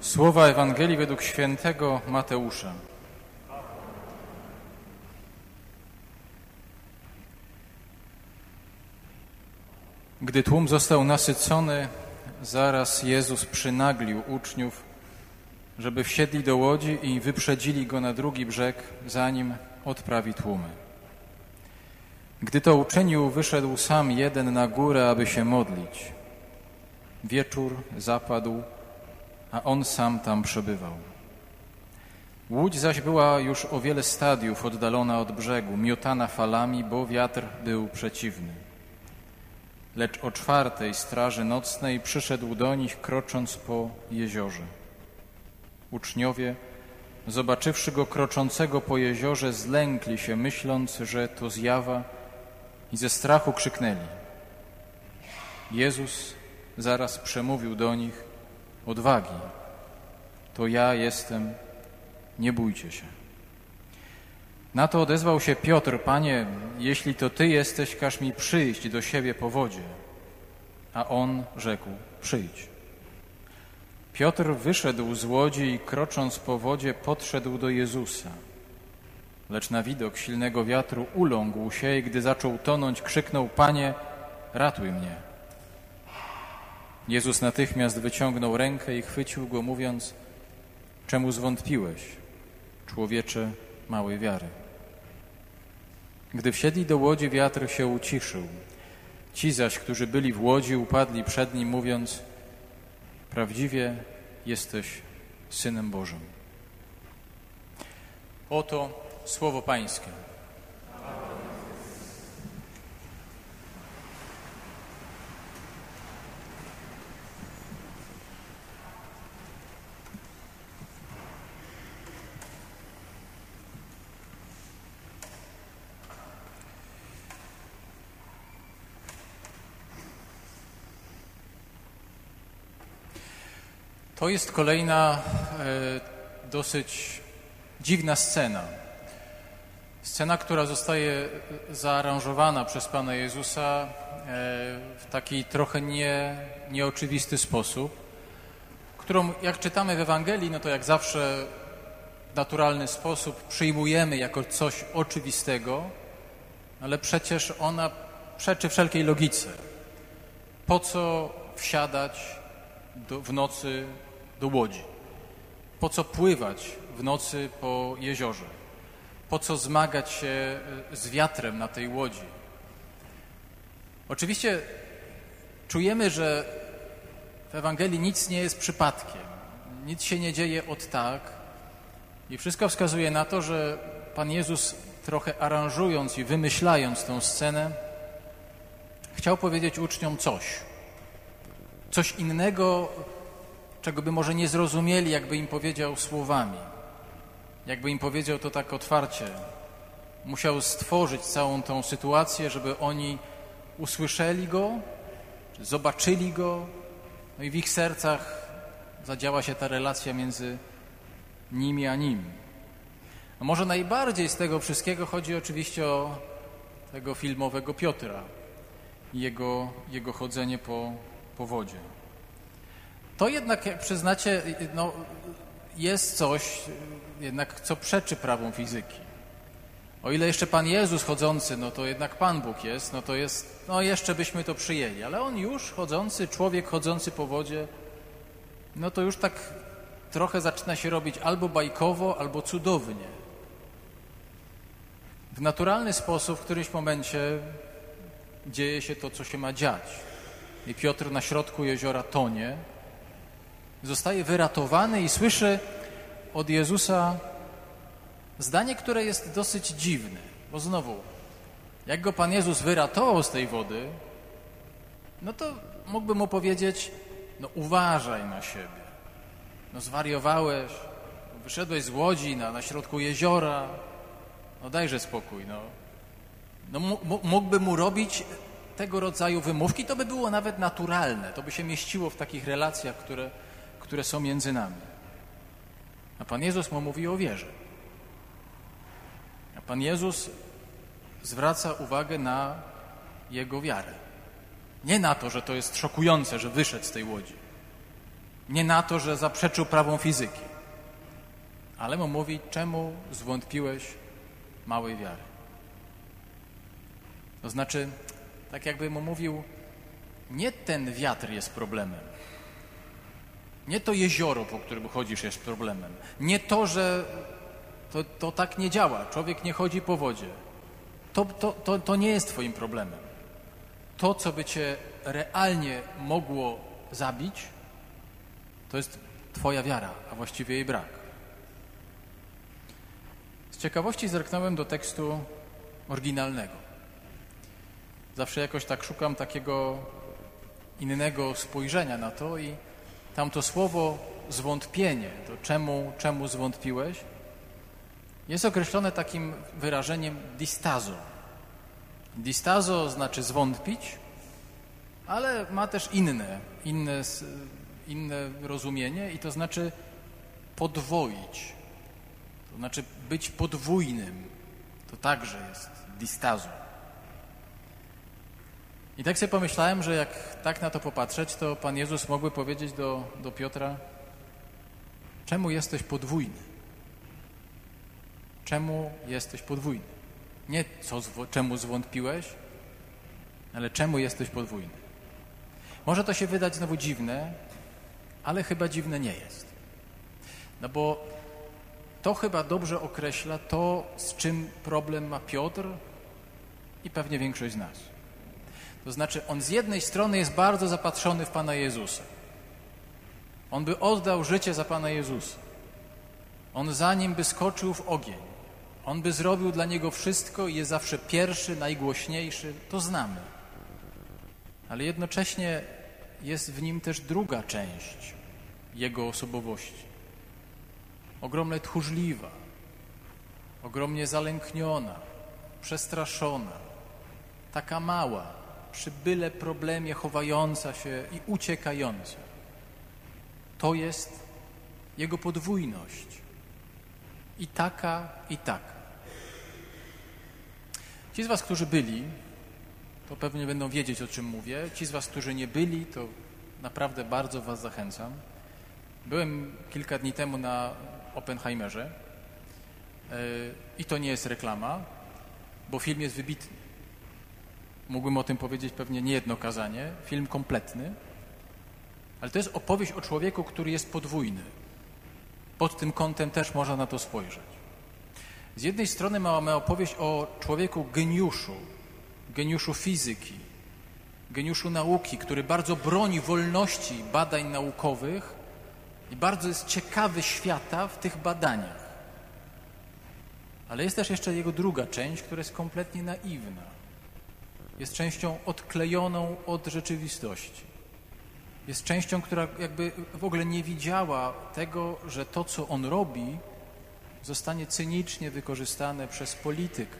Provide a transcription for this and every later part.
Słowa Ewangelii według świętego Mateusza. Gdy tłum został nasycony, zaraz Jezus przynaglił uczniów, żeby wsiedli do łodzi i wyprzedzili go na drugi brzeg, zanim odprawi tłumy. Gdy to uczynił, wyszedł sam jeden na górę, aby się modlić. Wieczór zapadł, a on sam tam przebywał. Łódź zaś była już o wiele stadiów oddalona od brzegu, miotana falami, bo wiatr był przeciwny. Lecz o czwartej straży nocnej przyszedł do nich, krocząc po jeziorze. Uczniowie, zobaczywszy go kroczącego po jeziorze, zlękli się, myśląc, że to zjawa i ze strachu krzyknęli. Jezus zaraz przemówił do nich odwagi. To ja jestem, nie bójcie się. Na to odezwał się Piotr, Panie, jeśli to Ty jesteś, każ mi przyjść do siebie po wodzie. A on rzekł, przyjdź. Piotr wyszedł z łodzi i krocząc po wodzie podszedł do Jezusa. Lecz na widok silnego wiatru uląkł się i gdy zaczął tonąć, krzyknął, Panie, ratuj mnie. Jezus natychmiast wyciągnął rękę i chwycił go, mówiąc, czemu zwątpiłeś, człowiecze małej wiary. Gdy wsiedli do łodzi, wiatr się uciszył. Ci zaś, którzy byli w łodzi, upadli przed nim, mówiąc, prawdziwie jesteś Synem Bożym. Oto słowo Pańskie. To jest kolejna e, dosyć dziwna scena. Scena, która zostaje zaaranżowana przez Pana Jezusa e, w taki trochę nie, nieoczywisty sposób, którą jak czytamy w Ewangelii, no to jak zawsze w naturalny sposób przyjmujemy jako coś oczywistego, ale przecież ona przeczy wszelkiej logice. Po co wsiadać do, w nocy do łodzi? Po co pływać w nocy po jeziorze? Po co zmagać się e, z wiatrem na tej łodzi? Oczywiście czujemy, że w Ewangelii nic nie jest przypadkiem. Nic się nie dzieje od tak. I wszystko wskazuje na to, że Pan Jezus, trochę aranżując i wymyślając tę scenę, chciał powiedzieć uczniom coś. Coś innego, czego by może nie zrozumieli, jakby im powiedział słowami. Jakby im powiedział to tak otwarcie. Musiał stworzyć całą tą sytuację, żeby oni usłyszeli go, zobaczyli go, no i w ich sercach zadziała się ta relacja między nimi a nim. A może najbardziej z tego wszystkiego chodzi oczywiście o tego filmowego Piotra i jego, jego chodzenie po, po wodzie. To jednak, jak przyznacie, no, jest coś, jednak co przeczy prawom fizyki. O ile jeszcze Pan Jezus chodzący, no to jednak Pan Bóg jest, no to jest, no jeszcze byśmy to przyjęli, ale On już chodzący, człowiek chodzący po wodzie, no to już tak trochę zaczyna się robić albo bajkowo, albo cudownie. W naturalny sposób w którymś momencie dzieje się to, co się ma dziać. I Piotr na środku jeziora tonie, zostaje wyratowany i słyszy od Jezusa zdanie, które jest dosyć dziwne, bo znowu, jak go Pan Jezus wyratował z tej wody, no to mógłby mu powiedzieć, no uważaj na siebie, no zwariowałeś, wyszedłeś z łodzi na, na środku jeziora, no dajże spokój, no. No mógłby mu robić tego rodzaju wymówki, to by było nawet naturalne, to by się mieściło w takich relacjach, które, które są między nami. A Pan Jezus mu mówi o wierze. A Pan Jezus zwraca uwagę na jego wiarę. Nie na to, że to jest szokujące, że wyszedł z tej łodzi, Nie na to, że zaprzeczył prawom fizyki, ale mu mówi, czemu zwątpiłeś małej wiary. To znaczy, tak jakby mu mówił, nie ten wiatr jest problemem. Nie to jezioro, po którym chodzisz, jest problemem. Nie to, że to, to tak nie działa. Człowiek nie chodzi po wodzie. To, to, to, to nie jest Twoim problemem. To, co by Cię realnie mogło zabić, to jest Twoja wiara, a właściwie jej brak. Z ciekawości zerknąłem do tekstu oryginalnego. Zawsze jakoś tak szukam takiego innego spojrzenia na to i tamto słowo zwątpienie, to czemu, czemu zwątpiłeś, jest określone takim wyrażeniem distazo. Distazo znaczy zwątpić, ale ma też inne, inne, inne rozumienie i to znaczy podwoić. To znaczy być podwójnym. To także jest distazo. I tak sobie pomyślałem, że jak tak na to popatrzeć, to Pan Jezus mógłby powiedzieć do, do Piotra, czemu jesteś podwójny? Czemu jesteś podwójny? Nie co, czemu zwątpiłeś, ale czemu jesteś podwójny? Może to się wydać znowu dziwne, ale chyba dziwne nie jest. No bo to chyba dobrze określa to, z czym problem ma Piotr i pewnie większość z nas. To znaczy, on z jednej strony jest bardzo zapatrzony w Pana Jezusa. On by oddał życie za Pana Jezusa. On za nim by skoczył w ogień. On by zrobił dla niego wszystko i jest zawsze pierwszy, najgłośniejszy. To znamy. Ale jednocześnie jest w nim też druga część jego osobowości. Ogromnie tchórzliwa, ogromnie zalękniona, przestraszona, taka mała, przy byle problemie chowająca się i uciekająca. To jest jego podwójność. I taka, i taka. Ci z Was, którzy byli, to pewnie będą wiedzieć, o czym mówię. Ci z Was, którzy nie byli, to naprawdę bardzo Was zachęcam. Byłem kilka dni temu na Oppenheimerze e, i to nie jest reklama, bo film jest wybitny. Mógłbym o tym powiedzieć pewnie nie jedno kazanie. Film kompletny, ale to jest opowieść o człowieku, który jest podwójny. Pod tym kątem też można na to spojrzeć. Z jednej strony mamy opowieść o człowieku geniuszu, geniuszu fizyki, geniuszu nauki, który bardzo broni wolności badań naukowych i bardzo jest ciekawy świata w tych badaniach. Ale jest też jeszcze jego druga część, która jest kompletnie naiwna. Jest częścią odklejoną od rzeczywistości. Jest częścią, która jakby w ogóle nie widziała tego, że to, co on robi, zostanie cynicznie wykorzystane przez politykę,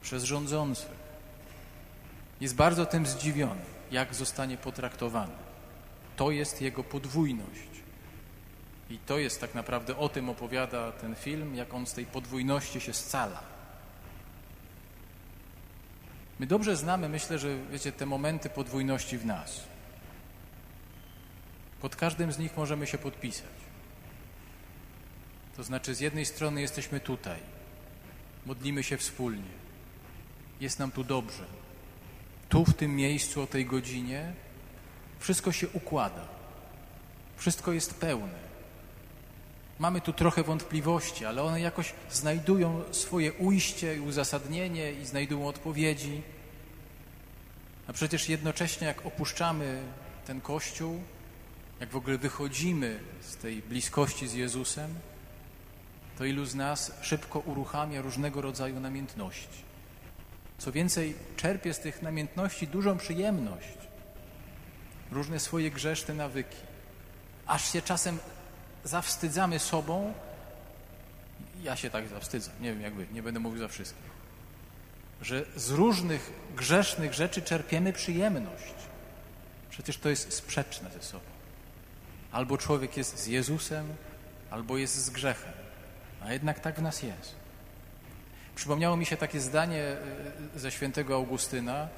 przez rządzących. Jest bardzo tym zdziwiony, jak zostanie potraktowany. To jest jego podwójność. I to jest tak naprawdę o tym opowiada ten film, jak on z tej podwójności się scala. My dobrze znamy, myślę, że wiecie, te momenty podwójności w nas. Pod każdym z nich możemy się podpisać. To znaczy, z jednej strony jesteśmy tutaj, modlimy się wspólnie, jest nam tu dobrze. Tu, w tym miejscu, o tej godzinie, wszystko się układa, wszystko jest pełne. Mamy tu trochę wątpliwości, ale one jakoś znajdują swoje ujście i uzasadnienie i znajdują odpowiedzi. A przecież jednocześnie, jak opuszczamy ten kościół, jak w ogóle wychodzimy z tej bliskości z Jezusem, to ilu z nas szybko uruchamia różnego rodzaju namiętności. Co więcej, czerpie z tych namiętności dużą przyjemność, różne swoje grzeszne nawyki, aż się czasem zawstydzamy sobą. Ja się tak zawstydzam, nie wiem jak wy, nie będę mówił za wszystkich. Że z różnych grzesznych rzeczy czerpiemy przyjemność. Przecież to jest sprzeczne ze sobą. Albo człowiek jest z Jezusem, albo jest z grzechem. A jednak tak w nas jest. Przypomniało mi się takie zdanie e, ze świętego Augustyna,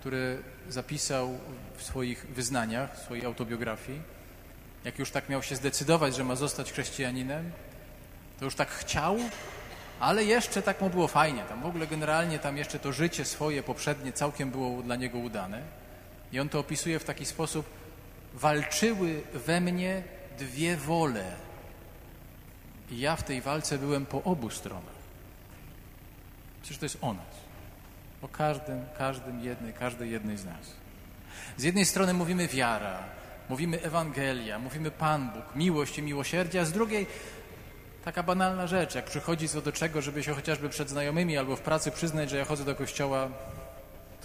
które zapisał w swoich wyznaniach, w swojej autobiografii, jak już tak miał się zdecydować, że ma zostać chrześcijaninem, to już tak chciał, ale jeszcze tak mu było fajnie. Tam w ogóle generalnie tam jeszcze to życie swoje poprzednie całkiem było dla niego udane. I on to opisuje w taki sposób: walczyły we mnie dwie wole. I ja w tej walce byłem po obu stronach. Przecież to jest o nas. O każdym, każdym jednej, każdej jednej z nas. Z jednej strony mówimy wiara, mówimy Ewangelia, mówimy Pan Bóg, miłość i miłosierdzie, a z drugiej taka banalna rzecz, jak przychodzi co do czego, żeby się chociażby przed znajomymi albo w pracy przyznać, że ja chodzę do kościoła,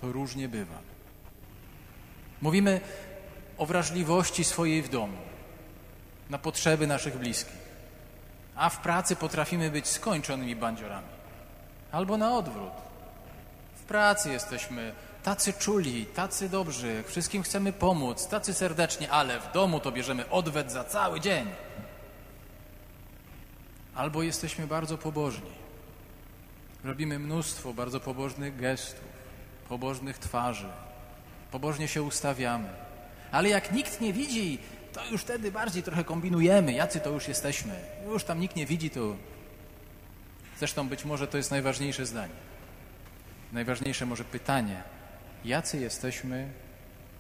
to różnie bywa. Mówimy o wrażliwości swojej w domu, na potrzeby naszych bliskich, a w pracy potrafimy być skończonymi bandziorami. Albo na odwrót. W pracy jesteśmy tacy czuli, tacy dobrzy, wszystkim chcemy pomóc, tacy serdecznie, ale w domu to bierzemy odwet za cały dzień. Albo jesteśmy bardzo pobożni. Robimy mnóstwo bardzo pobożnych gestów, pobożnych twarzy, pobożnie się ustawiamy. Ale jak nikt nie widzi, to już wtedy bardziej trochę kombinujemy, jacy to już jesteśmy. Już tam nikt nie widzi, to. Zresztą być może to jest najważniejsze zdanie. Najważniejsze może pytanie: jacy jesteśmy,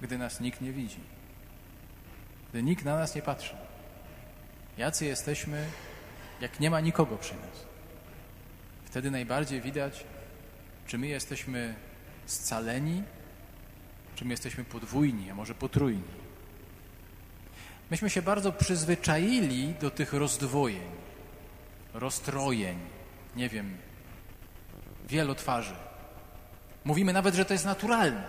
gdy nas nikt nie widzi? Gdy nikt na nas nie patrzy. Jacy jesteśmy, jak nie ma nikogo przy nas. Wtedy najbardziej widać, czy my jesteśmy scaleni, czy my jesteśmy podwójni, a może potrójni. Myśmy się bardzo przyzwyczaili do tych rozdwojeń, rozstrojeń, nie wiem, wielotwarzy. Mówimy nawet, że to jest naturalne,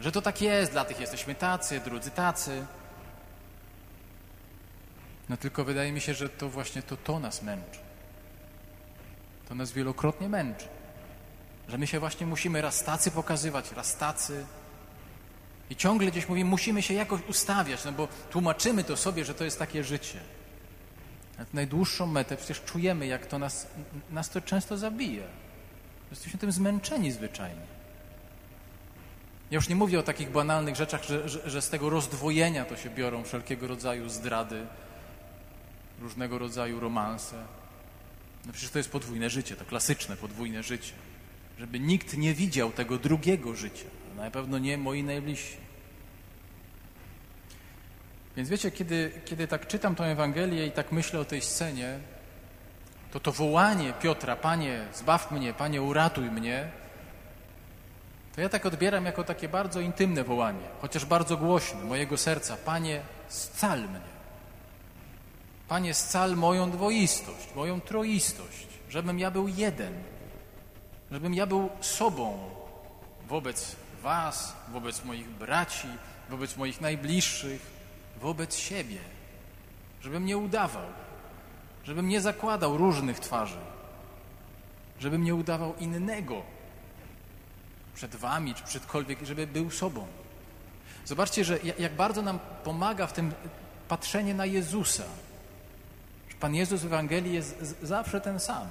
że to tak jest, dla tych jesteśmy tacy, drudzy tacy. No tylko wydaje mi się, że to właśnie to, to nas męczy. To nas wielokrotnie męczy. Że my się właśnie musimy raz tacy pokazywać, raz tacy. I ciągle gdzieś mówimy, musimy się jakoś ustawiać, no bo tłumaczymy to sobie, że to jest takie życie. Na najdłuższą metę przecież czujemy, jak to nas, nas to często zabija. Jesteśmy tym zmęczeni zwyczajnie. Ja już nie mówię o takich banalnych rzeczach, że, że, że z tego rozdwojenia to się biorą wszelkiego rodzaju zdrady, różnego rodzaju romanse. No przecież to jest podwójne życie, to klasyczne podwójne życie. Żeby nikt nie widział tego drugiego życia. Na pewno nie moi najbliżsi. Więc wiecie, kiedy, kiedy tak czytam tę Ewangelię i tak myślę o tej scenie, to to wołanie Piotra, Panie, zbaw mnie, Panie, uratuj mnie, to ja tak odbieram jako takie bardzo intymne wołanie, chociaż bardzo głośne, mojego serca. Panie, scal mnie. Panie, scal moją dwoistość, moją troistość, żebym ja był jeden, żebym ja był sobą wobec Was, wobec moich braci, wobec moich najbliższych, wobec siebie, żebym nie udawał, żebym nie zakładał różnych twarzy, żebym nie udawał innego przed Wami czy przedkolwiek, żeby był sobą. Zobaczcie, że jak bardzo nam pomaga w tym patrzenie na Jezusa, Pan Jezus w Ewangelii jest zawsze ten sam.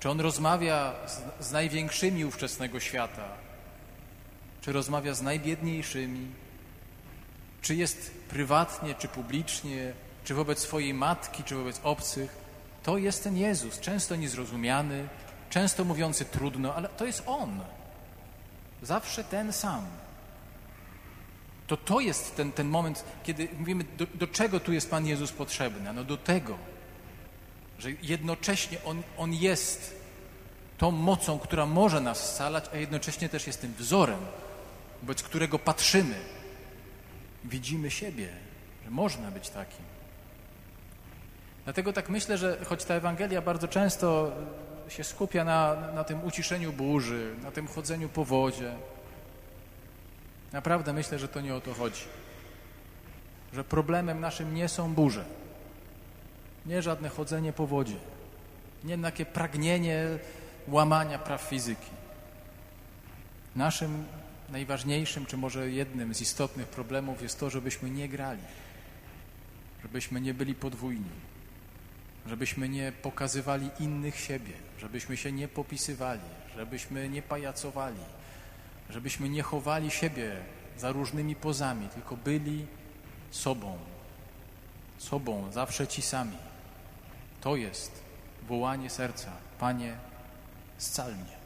Czy on rozmawia z, z największymi ówczesnego świata, czy rozmawia z najbiedniejszymi, czy jest prywatnie, czy publicznie, czy wobec swojej matki, czy wobec obcych, to jest ten Jezus, często niezrozumiany, często mówiący trudno, ale to jest On. Zawsze ten sam to to jest ten, ten moment, kiedy mówimy, do, do czego tu jest Pan Jezus potrzebny? No do tego, że jednocześnie On, On jest tą mocą, która może nas scalać, a jednocześnie też jest tym wzorem, wobec którego patrzymy. Widzimy siebie, że można być takim. Dlatego tak myślę, że choć ta Ewangelia bardzo często się skupia na, na tym uciszeniu burzy, na tym chodzeniu po wodzie, Naprawdę myślę, że to nie o to chodzi. Że problemem naszym nie są burze, nie żadne chodzenie po wodzie, nie takie pragnienie łamania praw fizyki. Naszym najważniejszym, czy może jednym z istotnych problemów jest to, żebyśmy nie grali, żebyśmy nie byli podwójni, żebyśmy nie pokazywali innych siebie, żebyśmy się nie popisywali, żebyśmy nie pajacowali, żebyśmy nie chowali siebie za różnymi pozami, tylko byli sobą, sobą, zawsze ci sami. To jest wołanie serca. Panie, scal mnie.